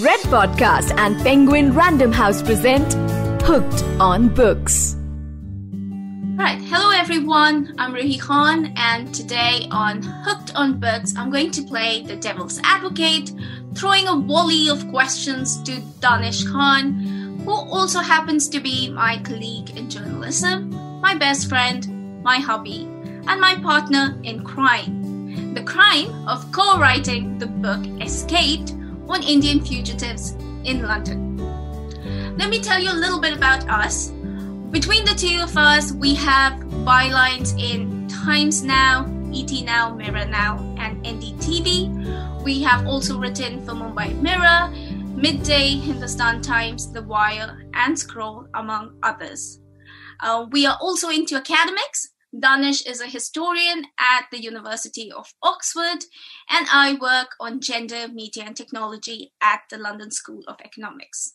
Red Podcast and Penguin Random House present Hooked on Books. Right, hello everyone. I'm Ruhi Khan, and today on Hooked on Books, I'm going to play the devil's advocate, throwing a volley of questions to Danish Khan, who also happens to be my colleague in journalism, my best friend, my hobby, and my partner in crime the crime of co writing the book Escaped on Indian fugitives in London. Let me tell you a little bit about us. Between the two of us, we have bylines in Times Now, ET Now, Mirror Now, and NDTV. We have also written for Mumbai Mirror, Midday, Hindustan Times, The Wire, and Scroll, among others. Uh, we are also into academics. Danish is a historian at the University of Oxford, and I work on gender, media, and technology at the London School of Economics.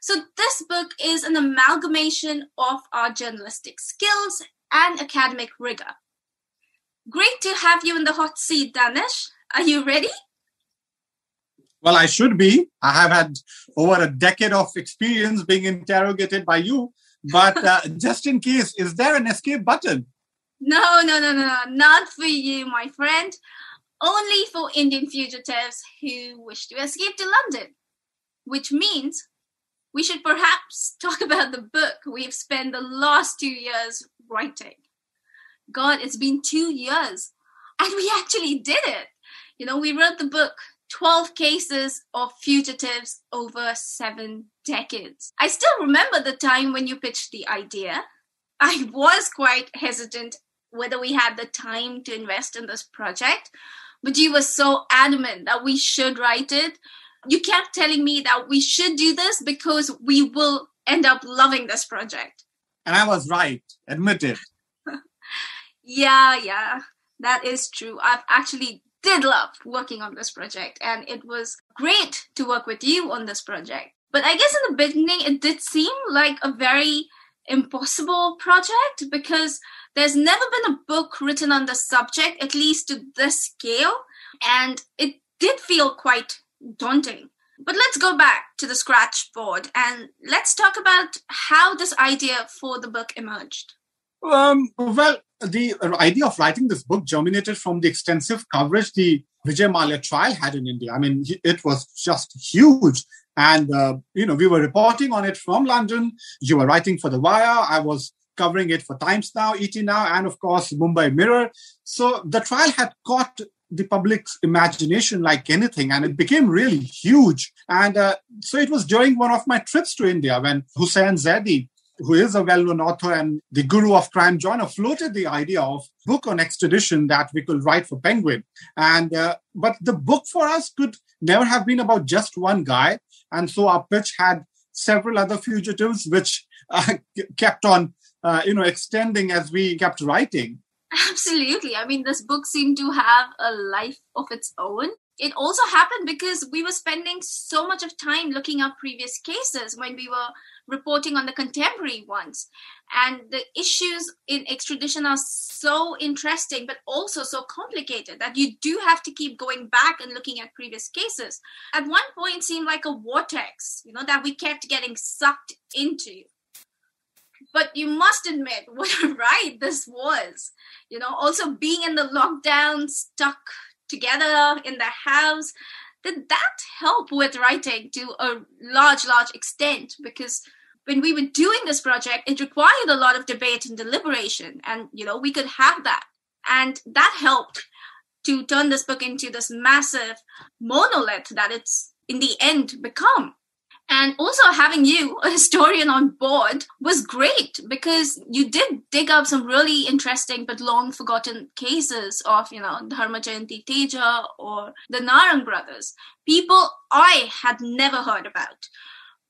So, this book is an amalgamation of our journalistic skills and academic rigor. Great to have you in the hot seat, Danish. Are you ready? Well, I should be. I have had over a decade of experience being interrogated by you. But uh, just in case, is there an escape button? No, no, no, no, not for you, my friend. Only for Indian fugitives who wish to escape to London. Which means we should perhaps talk about the book we've spent the last two years writing. God, it's been two years, and we actually did it. You know, we wrote the book 12 cases of fugitives over seven decades. I still remember the time when you pitched the idea. I was quite hesitant whether we had the time to invest in this project. But you were so adamant that we should write it. You kept telling me that we should do this because we will end up loving this project. And I was right, admit it. yeah, yeah, that is true. I've actually did love working on this project and it was great to work with you on this project. But I guess in the beginning it did seem like a very impossible project because there's never been a book written on the subject, at least to this scale, and it did feel quite daunting. But let's go back to the scratch board and let's talk about how this idea for the book emerged. Um, well, the idea of writing this book germinated from the extensive coverage the Vijay Mallya trial had in India. I mean, it was just huge. And, uh, you know, we were reporting on it from London. You were writing for The Wire. I was covering it for Times Now, ET Now, and of course, Mumbai Mirror. So the trial had caught the public's imagination like anything, and it became really huge. And uh, so it was during one of my trips to India when Hussain Zaidi, who is a well-known author and the guru of crime genre, floated the idea of book on extradition that we could write for Penguin. And uh, but the book for us could never have been about just one guy, and so our pitch had several other fugitives, which uh, kept on uh, you know extending as we kept writing. Absolutely. I mean this book seemed to have a life of its own. It also happened because we were spending so much of time looking up previous cases when we were reporting on the contemporary ones. And the issues in extradition are so interesting but also so complicated that you do have to keep going back and looking at previous cases. At one point seemed like a vortex you know that we kept getting sucked into but you must admit what a ride this was. You know also being in the lockdown stuck together in the house did that help with writing to a large large extent? Because when we were doing this project it required a lot of debate and deliberation and you know we could have that. And that helped to turn this book into this massive monolith that it's in the end become and also having you, a historian on board, was great because you did dig up some really interesting but long forgotten cases of, you know, Dharma Jayanti Teja or the Narang brothers. People I had never heard about.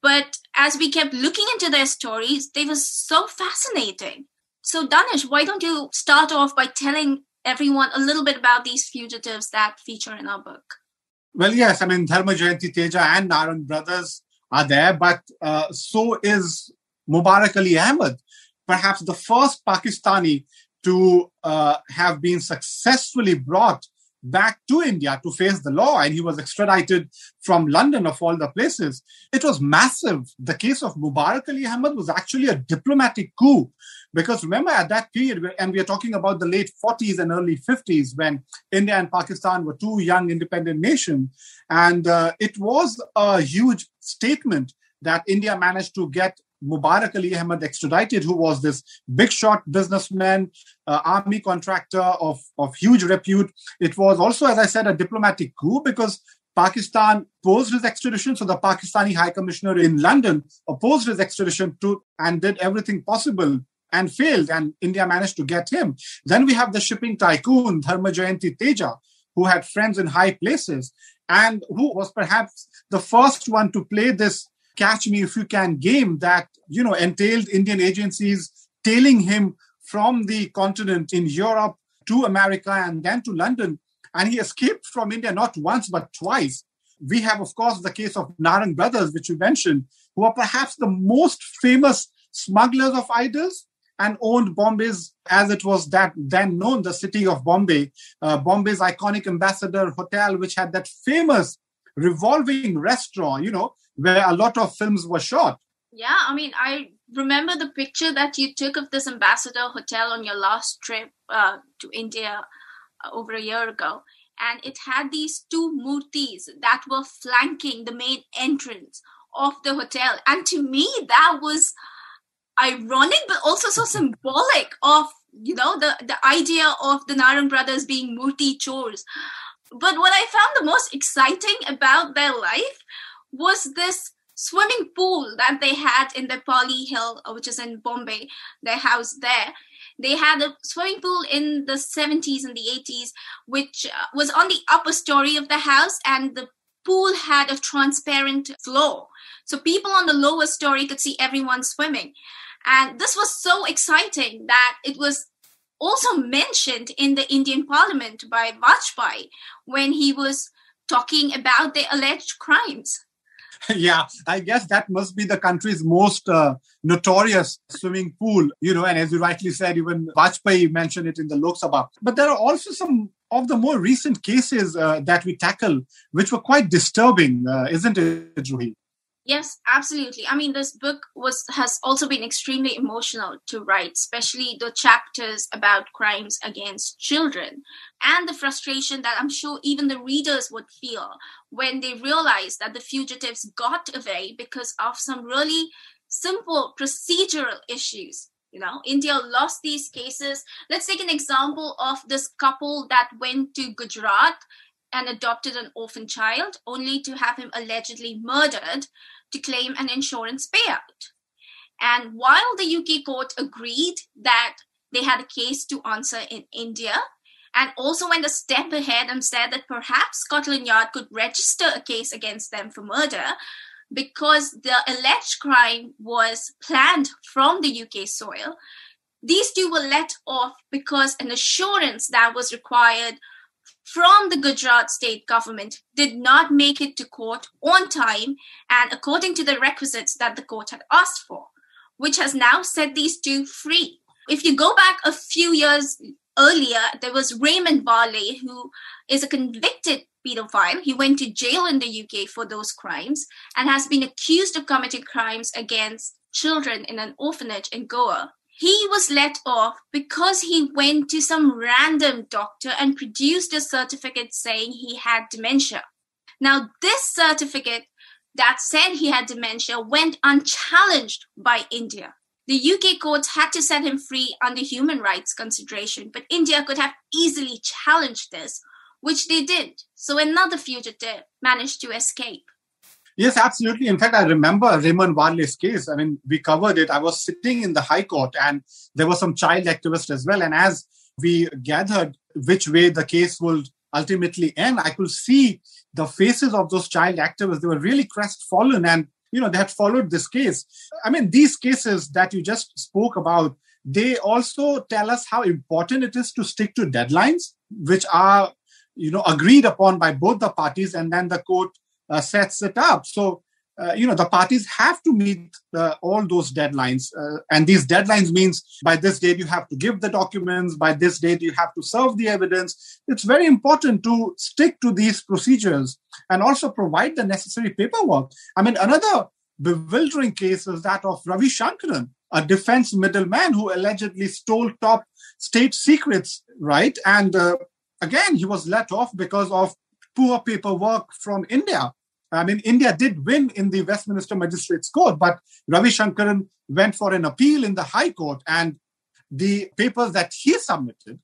But as we kept looking into their stories, they were so fascinating. So, Danish, why don't you start off by telling everyone a little bit about these fugitives that feature in our book? Well, yes, I mean, Dharma Jayanti Teja and Narang brothers are there, but uh, so is Mubarak Ali Ahmed, perhaps the first Pakistani to uh, have been successfully brought back to India to face the law, and he was extradited from London, of all the places. It was massive. The case of Mubarak Ali Ahmad was actually a diplomatic coup. Because remember, at that period, and we are talking about the late 40s and early 50s, when India and Pakistan were two young independent nations, and uh, it was a huge statement that India managed to get Mubarak Ali Ahmad extradited, who was this big shot businessman, uh, army contractor of, of huge repute. It was also, as I said, a diplomatic coup because Pakistan opposed his extradition. So the Pakistani High Commissioner in London opposed his extradition to and did everything possible and failed. And India managed to get him. Then we have the shipping tycoon, Dharma Jayanti Teja, who had friends in high places and who was perhaps the first one to play this catch me if you can game that you know entailed indian agencies tailing him from the continent in europe to america and then to london and he escaped from india not once but twice we have of course the case of narang brothers which you mentioned who are perhaps the most famous smugglers of idols and owned Bombay's, as it was that then known, the city of Bombay, uh, Bombay's iconic ambassador hotel, which had that famous revolving restaurant, you know, where a lot of films were shot. Yeah, I mean, I remember the picture that you took of this ambassador hotel on your last trip uh, to India uh, over a year ago. And it had these two murtis that were flanking the main entrance of the hotel. And to me, that was ironic, but also so symbolic of, you know, the, the idea of the Narang brothers being murti chores. But what I found the most exciting about their life was this swimming pool that they had in the Pali Hill, which is in Bombay, their house there. They had a swimming pool in the 70s and the 80s, which uh, was on the upper story of the house, and the pool had a transparent floor. So people on the lower story could see everyone swimming. And this was so exciting that it was also mentioned in the Indian parliament by Vajpayee when he was talking about the alleged crimes. yeah, I guess that must be the country's most uh, notorious swimming pool, you know, and as you rightly said, even Vajpayee mentioned it in the Lok Sabha. But there are also some of the more recent cases uh, that we tackle, which were quite disturbing, uh, isn't it, Ruhi? Yes, absolutely. I mean, this book was has also been extremely emotional to write, especially the chapters about crimes against children and the frustration that I'm sure even the readers would feel when they realize that the fugitives got away because of some really simple procedural issues. You know, India lost these cases. Let's take an example of this couple that went to Gujarat and adopted an orphan child, only to have him allegedly murdered to claim an insurance payout. And while the UK court agreed that they had a case to answer in India, and also went a step ahead and said that perhaps Scotland Yard could register a case against them for murder because the alleged crime was planned from the UK soil. These two were let off because an assurance that was required from the Gujarat state government did not make it to court on time and according to the requisites that the court had asked for, which has now set these two free. If you go back a few years earlier, there was Raymond Varley, who is a convicted pedophile. He went to jail in the UK for those crimes and has been accused of committing crimes against children in an orphanage in Goa he was let off because he went to some random doctor and produced a certificate saying he had dementia. Now, this certificate that said he had dementia went unchallenged by India. The UK courts had to set him free under human rights consideration, but India could have easily challenged this, which they did. So another fugitive managed to escape. Yes, absolutely. In fact, I remember Raymond Varley's case. I mean, we covered it. I was sitting in the High Court and there were some child activists as well. And as we gathered which way the case would ultimately end, I could see the faces of those child activists. They were really crestfallen and, you know, they had followed this case. I mean, these cases that you just spoke about, they also tell us how important it is to stick to deadlines, which are, you know, agreed upon by both the parties. And then the court uh, sets it up. So uh, you know the parties have to meet uh, all those deadlines uh, and these deadlines means by this date you have to give the documents by this date you have to serve the evidence. It's very important to stick to these procedures and also provide the necessary paperwork. I mean another bewildering case is that of ravi shankaran a defense middleman who allegedly stole top state secrets right? And uh, again he was let off because of poor paperwork from india I mean, India did win in the Westminster Magistrates Court, but Ravi Shankaran went for an appeal in the High Court, and the papers that he submitted,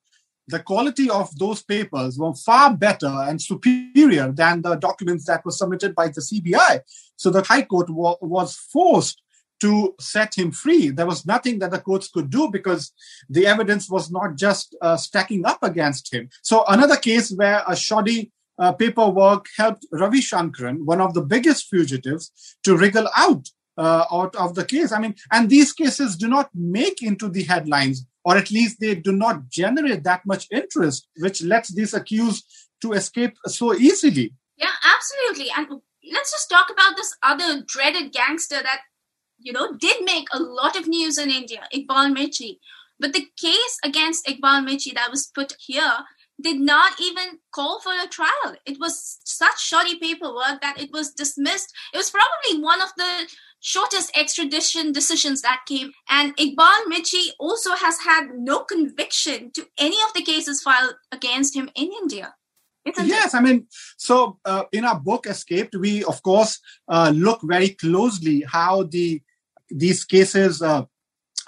the quality of those papers were far better and superior than the documents that were submitted by the CBI. So the High Court wa- was forced to set him free. There was nothing that the courts could do because the evidence was not just uh, stacking up against him. So another case where a shoddy uh, paperwork helped Ravi Shankaran, one of the biggest fugitives, to wriggle out uh, out of the case. I mean, and these cases do not make into the headlines, or at least they do not generate that much interest, which lets these accused to escape so easily. Yeah, absolutely. And let's just talk about this other dreaded gangster that you know did make a lot of news in India, Iqbal Mirchi. But the case against Iqbal Mirchi that was put here did not even call for a trial. It was such shoddy paperwork that it was dismissed. It was probably one of the shortest extradition decisions that came. And Iqbal Mirchi also has had no conviction to any of the cases filed against him in India. yes, I mean, so uh, in our book Escaped, we of course uh, look very closely how the these cases uh,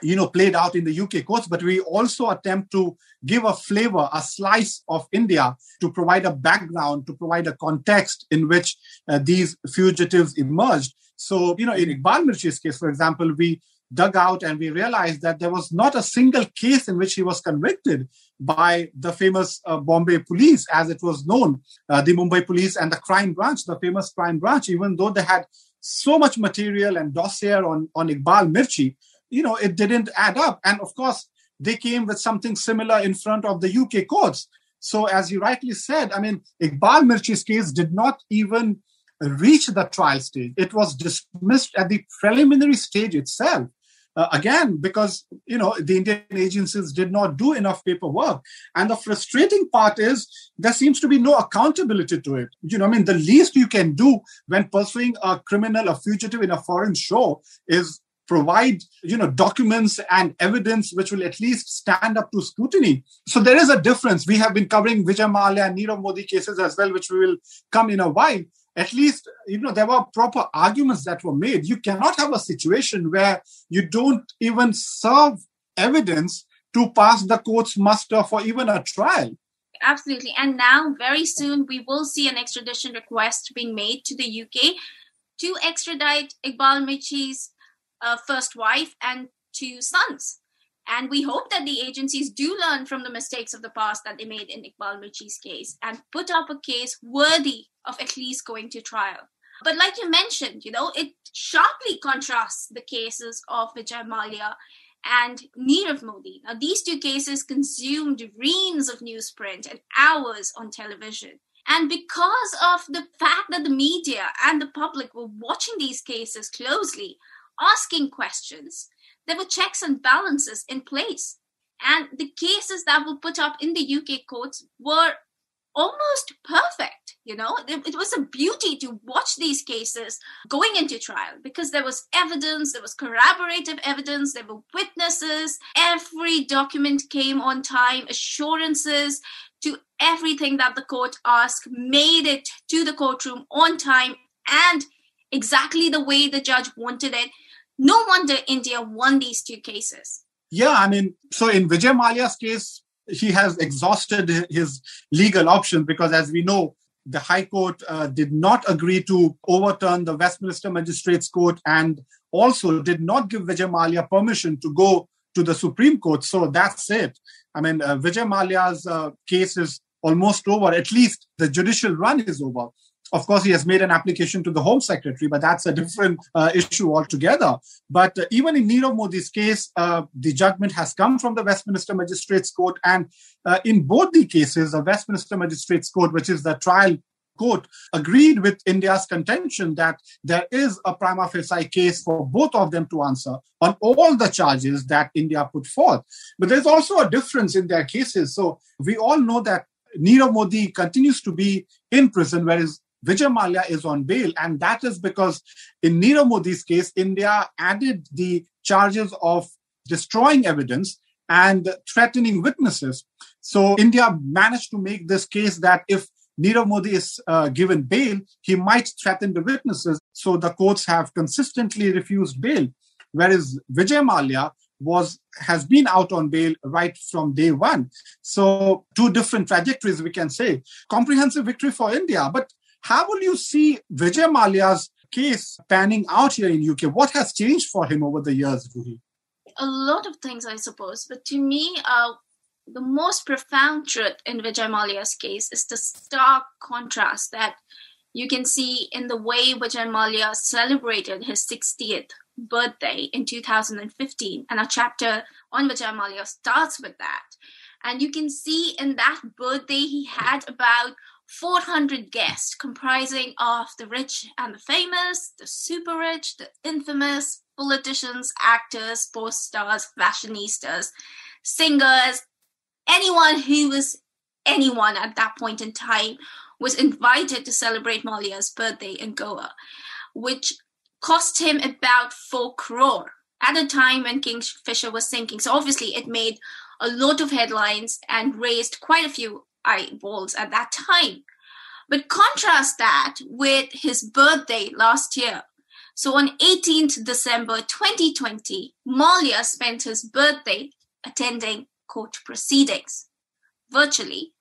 you know played out in the UK courts, but we also attempt to give a flavor, a slice of India to provide a background, to provide a context in which uh, these fugitives emerged. So, you know, in Iqbal Mirchi's case, for example, we dug out and we realized that there was not a single case in which he was convicted by the famous uh, Bombay police, as it was known, uh, the Mumbai police and the crime branch, the famous crime branch, even though they had so much material and dossier on, on Iqbal Mirchi, you know, it didn't add up. And of course, they came with something similar in front of the UK courts. So, as you rightly said, I mean, Iqbal Mirchi's case did not even reach the trial stage. It was dismissed at the preliminary stage itself. Uh, again, because you know the Indian agencies did not do enough paperwork, and the frustrating part is there seems to be no accountability to it. You know, I mean, the least you can do when pursuing a criminal, a fugitive in a foreign show, is provide you know documents and evidence which will at least stand up to scrutiny. So there is a difference. We have been covering vijay mallya and nirav modi cases as well which we will come in a while. At least you know there were proper arguments that were made. You cannot have a situation where you don't even serve evidence to pass the court's muster for even a trial. Absolutely. And now very soon we will see an extradition request being made to the uk to extradite iqbal mirchi's uh, first wife and two sons. And we hope that the agencies do learn from the mistakes of the past that they made in Iqbal Mirchi's case and put up a case worthy of at least going to trial. But like you mentioned, you know, it sharply contrasts the cases of Vijay Mallya and Nirav Modi. Now, these two cases consumed reams of newsprint and hours on television. And because of the fact that the media and the public were watching these cases closely, asking questions, there were checks and balances in place. And the cases that were put up in the UK courts were almost perfect. You know, it, was a beauty to watch these cases going into trial because there was evidence, there was corroborative evidence, there were witnesses, every document came on time, assurances to everything that the court asked made it to the courtroom on time and exactly the way the judge wanted it no wonder India won these two cases. Yeah, I mean, so in Vijay Mallya's case, he has exhausted his legal options because, as we know, the High Court uh, did not agree to overturn the Westminster Magistrates Court and also did not give Vijay Mallya permission to go to the Supreme Court. So that's it. I mean, uh, Vijay Mallya's uh, case is almost over. At least the judicial run is over. Of course, he has made an application to the Home Secretary, but that's a different uh, issue altogether. But uh, even in Nirav Modi's case, uh, the judgment has come from the Westminster Magistrates Court. And uh, in both the cases, the Westminster Magistrates Court, which is the trial court agreed with India's contention that there is a prima facie case for both of them to answer on all the charges that India put forth. But there's also a difference in their cases. So we all know that Nirav Modi continues to be in prison, whereas Vijay Mallya is on bail. And that is because in Nirav Modi's case, India added the charges of destroying evidence and threatening witnesses. So India managed to make this case that if Nirav Modi is uh, given bail, he might threaten the witnesses. So the courts have consistently refused bail. Whereas Vijay Mallya was has been out on bail right from day one. So two different trajectories, we can say. Comprehensive victory for India. But how will you see Vijay Mallya's case panning out here in UK? What has changed for him over the years, Ruhi? A lot of things, I suppose. But to me, uh, the most profound truth in Vijay Mallya's case is the stark contrast that you can see in the way Vijay Mallya celebrated his 60th birthday in 2015. And our chapter on Vijay Mallya starts with that. And you can see in that birthday, he had about 400 guests comprising of the rich and the famous, the super rich, the infamous, politicians, actors, sports stars, fashionistas, singers, anyone who was anyone at that point in time was invited to celebrate Mallya's birthday in Goa, which cost him about 4 crore at a time when Kingfisher was sinking. So obviously it made a lot of headlines and raised quite a few eyeballs at that time. But contrast that with his birthday last year. So on 18th December 2020, Mallya spent his birthday attending court proceedings virtually,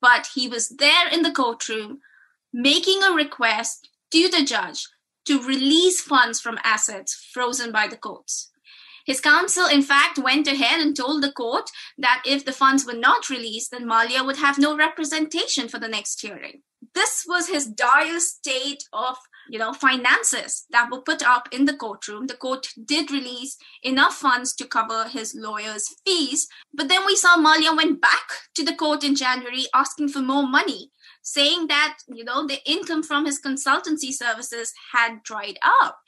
but he was there in the courtroom making a request to the judge to release funds from assets frozen by the courts. His counsel, in fact, went ahead and told the court that if the funds were not released, then Mallya would have no representation for the next hearing. This was his dire state of you know finances that were put up in the courtroom. The court did release enough funds to cover his lawyer's fees. But then we saw mallya went back to the court in january asking for more money saying that you know the income from his consultancy services had dried up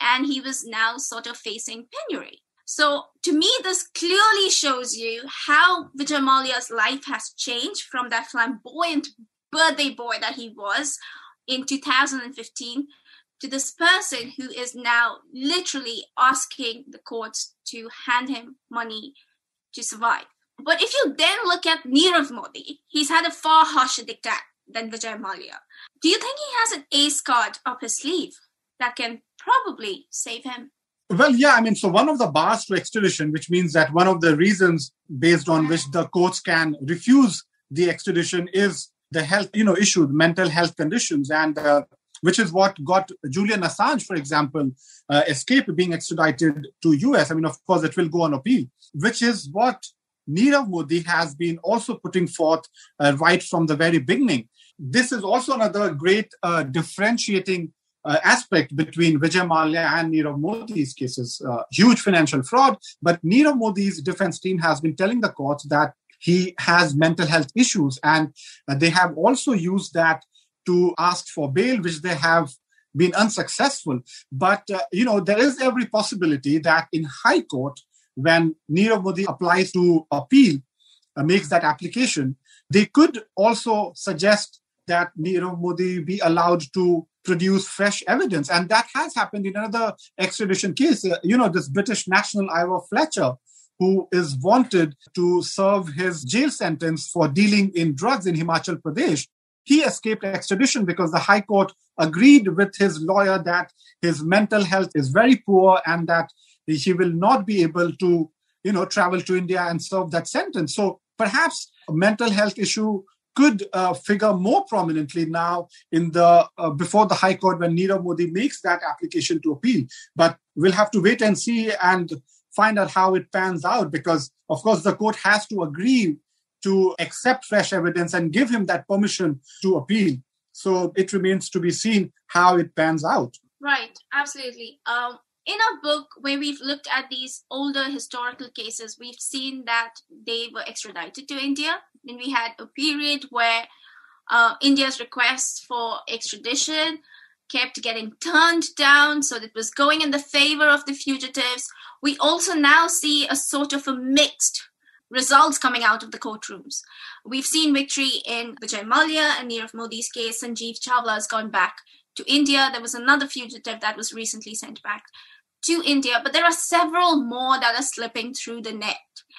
and he was now sort of facing penury so to me this clearly shows you how Vijay Mallya's life has changed from that flamboyant birthday boy that he was in 2015 to this person who is now literally asking the courts to hand him money to survive. But if you then look at Nirav Modi, he's had a far harsher diktat than Vijay Mallya. Do you think he has an ace card up his sleeve that can probably save him? Well, yeah, I mean, so one of the bars to extradition, which means that one of the reasons based on which the courts can refuse the extradition is the health, you know, issue, mental health conditions, and uh, which is what got Julian Assange, for example, uh, escape being extradited to US. I mean, of course, it will go on appeal, which is what Nirav Modi has been also putting forth uh, right from the very beginning this is also another great uh, differentiating uh, aspect between Vijay Mallya and Nirav Modi's cases. Uh, huge financial fraud, but Nirav Modi's defense team has been telling the courts that he has mental health issues, and uh, they have also used that to ask for bail, which they have been unsuccessful. But uh, you know, there is every possibility that in High Court, when Nirav Modi applies to appeal, uh, makes that application, they could also suggest that Nirav Modi be allowed to produce fresh evidence. And that has happened in another extradition case. Uh, you know, this British national Ivor Fletcher, who is wanted to serve his jail sentence for dealing in drugs in Himachal Pradesh. He escaped extradition because the High Court agreed with his lawyer that his mental health is very poor and that he will not be able to, you know, travel to India and serve that sentence. So perhaps a mental health issue could uh, figure more prominently now in the uh, before the High Court when Nirav Modi makes that application to appeal. But we'll have to wait and see and find out how it pans out because, of course, the court has to agree to accept fresh evidence and give him that permission to appeal. So it remains to be seen how it pans out. Right, absolutely. Um, in our book, where we've looked at these older historical cases, we've seen that they were extradited to India. Then we had a period where Uh, India's requests for extradition kept getting turned down, so it was going in the favor of the fugitives. We also now see a sort of a mixed results coming out of the courtrooms. We've seen victory in Vijay Mallya and Nirav Modi's case. Sanjeev Chawla has gone back to India. There was another fugitive that was recently sent back to India, but there are several more that are slipping through the net.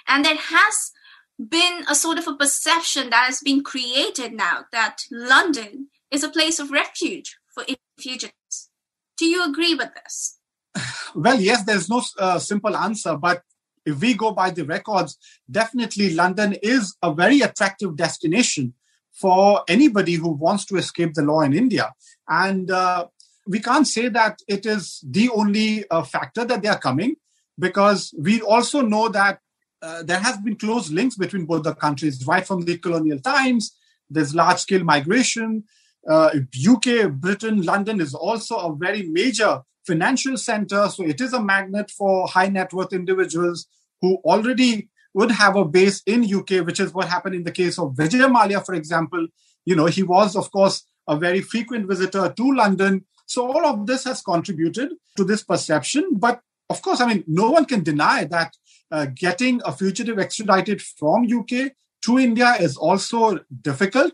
And there has been a sort of a perception that has been created now that London is a place of refuge for fugitives. Do you agree with this? Well, yes, there's no uh, simple answer, but if we go by the records, definitely London is a very attractive destination for anybody who wants to escape the law in India. And uh, we can't say that it is the only uh, factor that they are coming because we also know that uh, there has been close links between both the countries right from the colonial times. There's large scale migration. Uh, uk britain london is also a very major financial center. So it is a magnet for high net worth individuals who already would have a base in uk which is what happened in the case of vijay mallya for example. You know he was of course a very frequent visitor to london so all of this has contributed to this perception. But of course, I mean, no one can deny that uh, getting a fugitive extradited from UK to India is also difficult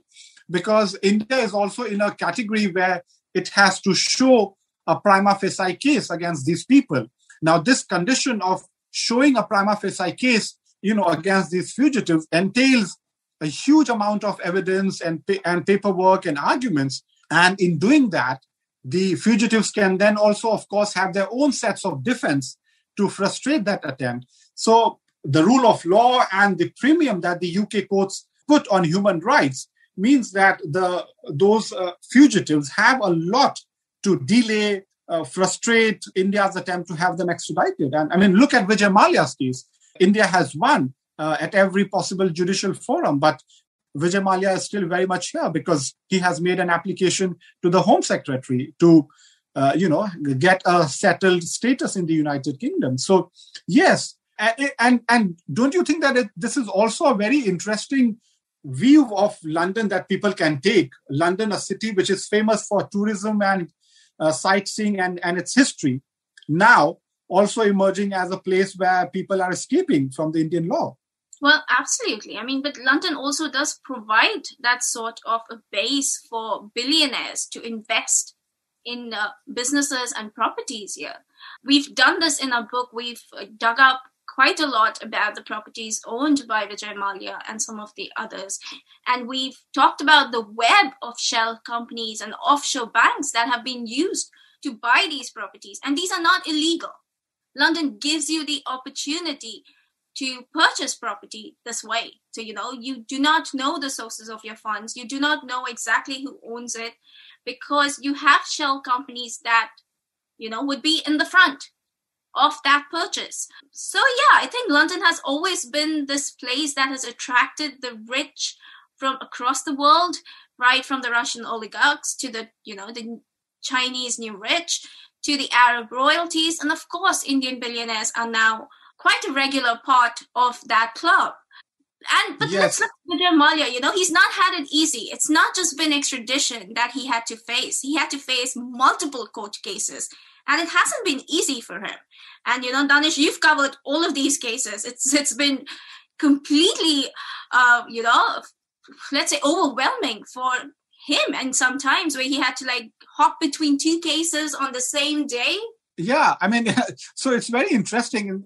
because India is also in a category where it has to show a prima facie case against these people. Now, this condition of showing a prima facie case, you know, against these fugitives entails a huge amount of evidence and, and paperwork and arguments. And in doing that, the fugitives can then also, of course, have their own sets of defense to frustrate that attempt. So the rule of law and the premium that the UK courts put on human rights means that the those uh, fugitives have a lot to delay, uh, frustrate India's attempt to have them extradited. And I mean, look at Vijay Mallya's case. India has won uh, at every possible judicial forum, but Vijay Mallya is still very much here because he has made an application to the Home Secretary to, uh, you know, get a settled status in the United Kingdom. So, yes, and and, and don't you think that it, this is also a very interesting view of London that people can take? London, a city which is famous for tourism and uh, sightseeing and, and its history, now also emerging as a place where people are escaping from the Indian law. Well, absolutely. I mean, but London also does provide that sort of a base for billionaires to invest in uh, businesses and properties here. We've done this in our book. We've uh, dug up quite a lot about the properties owned by Vijay Mallya and some of the others. And we've talked about the web of shell companies and offshore banks that have been used to buy these properties. And these are not illegal. London gives you the opportunity to purchase property this way. So, you know, you do not know the sources of your funds, you do not know exactly who owns it because you have shell companies that, you know, would be in the front of that purchase. So, yeah, I think London has always been this place that has attracted the rich from across the world, right from the Russian oligarchs to the, you know, the Chinese new rich to the Arab royalties. And of course, Indian billionaires are now quite a regular part of that club. And but yes. let's look at Vijay Mallya. You know, he's not had it easy. It's not just been extradition that he had to face. He had to face multiple court cases, and it hasn't been easy for him. And you know, Danish, you've covered all of these cases. It's it's been completely, uh, you know, let's say overwhelming for him. And sometimes where he had to like hop between two cases on the same day yeah i mean so it's very interesting.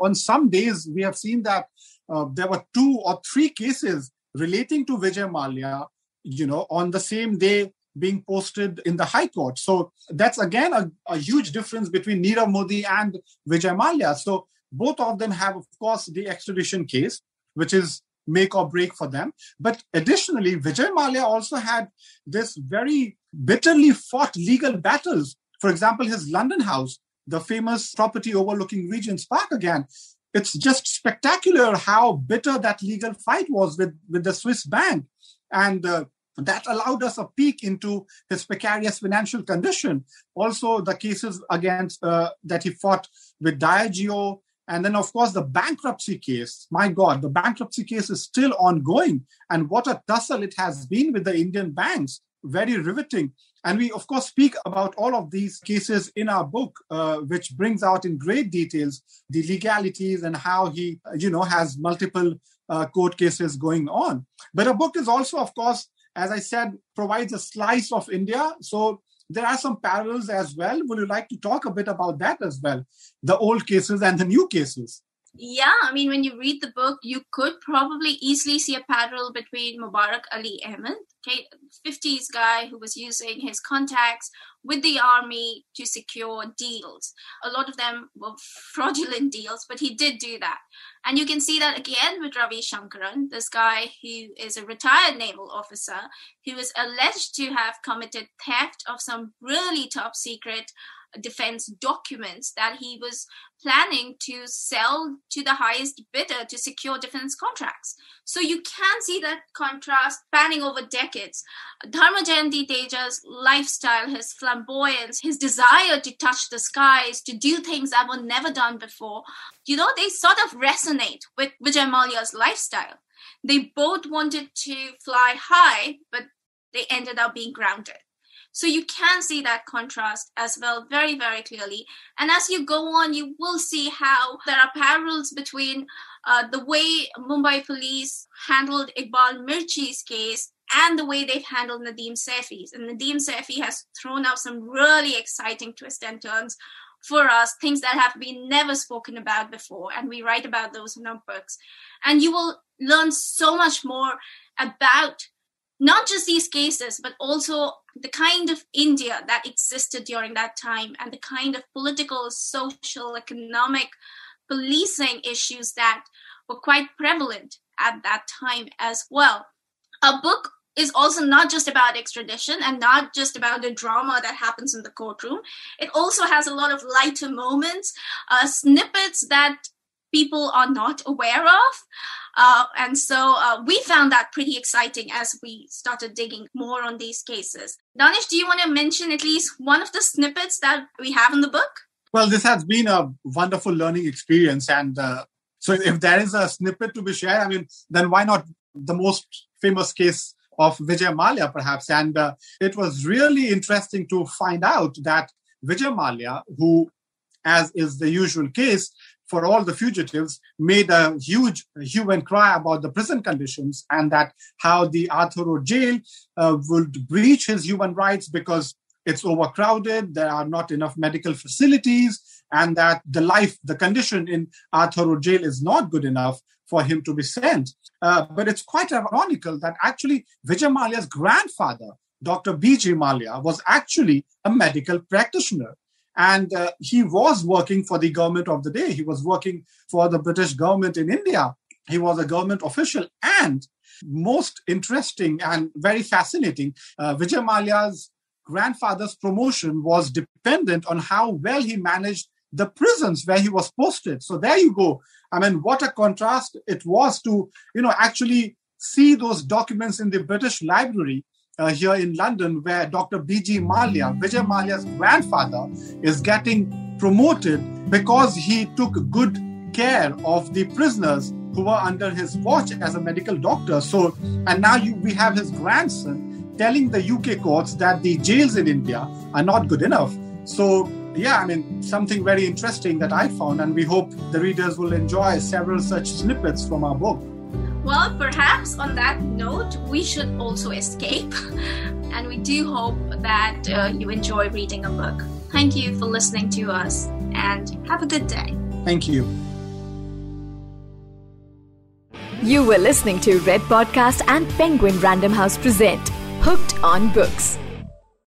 On some days we have seen that uh, there were two or three cases relating to vijay mallya you know on the same day being posted in the high court. So that's again a, a huge difference between nirav modi and vijay mallya so both of them have of course the extradition case which is make or break for them. But additionally vijay mallya also had this very bitterly fought legal battles for example, his London house, the famous property overlooking Regent's Park again, it's just spectacular how bitter that legal fight was with, with the Swiss bank. And uh, that allowed us a peek into his precarious financial condition. Also, the cases against uh, that he fought with Diageo And then, of course, the bankruptcy case. My God, the bankruptcy case is still ongoing. And what a tussle it has been with the Indian banks. Very riveting. And we, of course, speak about all of these cases in our book, uh, which brings out in great details the legalities and how he, you know, has multiple uh, court cases going on. But a book is also, of course, as I said, provides a slice of India. So there are some parallels as well. Would you like to talk a bit about that as well? The old cases and the new cases. Yeah, I mean, when you read the book, you could probably easily see a parallel between Mubarak Ali Ahmed, okay, 50s guy who was using his contacts with the army to secure deals. A lot of them were fraudulent deals, but he did do that. And you can see that again with Ravi Shankaran, this guy who is a retired naval officer who is alleged to have committed theft of some really top secret defense documents that he was planning to sell to the highest bidder to secure defense contracts. So you can see that contrast spanning over decades. Dharma Jayanti Teja's lifestyle, his flamboyance, his desire to touch the skies, to do things that were never done before, you know, they sort of resonate with Vijay Mallya's lifestyle. They both wanted to fly high, but they ended up being grounded. So you can see that contrast as well very, very clearly. And as you go on, you will see how there are parallels between uh, the way Mumbai police handled Iqbal Mirchi's case and the way they've handled Nadeem Saifi's. And Nadeem Saifi has thrown out some really exciting twists and turns for us, things that have been never spoken about before. And we write about those in our books. And you will learn so much more about not just these cases, but also the kind of India that existed during that time and the kind of political, social, economic, policing issues that were quite prevalent at that time as well. A book is also not just about extradition and not just about the drama that happens in the courtroom. It also has a lot of lighter moments, uh, snippets that people are not aware of. Uh, and so uh, we found that pretty exciting as we started digging more on these cases. Danish, do you want to mention at least one of the snippets that we have in the book? Well, this has been a wonderful learning experience. And uh, so if there is a snippet to be shared, I mean, then why not the most famous case of Vijay Mallya, perhaps? And uh, it was really interesting to find out that Vijay Mallya, who as is the usual case, for all the fugitives made a huge hue and cry about the prison conditions and that how the Arthur jail uh, would breach his human rights because it's overcrowded, there are not enough medical facilities, and that the life, the condition in Arthur jail is not good enough for him to be sent. Uh, but it's quite ironical that actually Vijay Mallya's grandfather, Dr. B.G. Mallya, was actually a medical practitioner. And uh, he was working for the government of the day. He was working for the British government in India. He was a government official. And most interesting and very fascinating, uh, Vijay grandfather's promotion was dependent on how well he managed the prisons where he was posted. So there you go. I mean, what a contrast it was to, you know, actually see those documents in the British Library uh, here in London, where Dr. B.G. Mallya, Vijay Mallya's grandfather, is getting promoted because he took good care of the prisoners who were under his watch as a medical doctor. So, and now you, we have his grandson telling the UK courts that the jails in India are not good enough. So, yeah, I mean, something very interesting that I found, and we hope the readers will enjoy several such snippets from our book. Well, perhaps on that note, we should also escape. And we do hope that uh, you enjoy reading a book. Thank you for listening to us and have a good day. Thank you. You were listening to Red Podcast and Penguin Random House present Hooked on Books.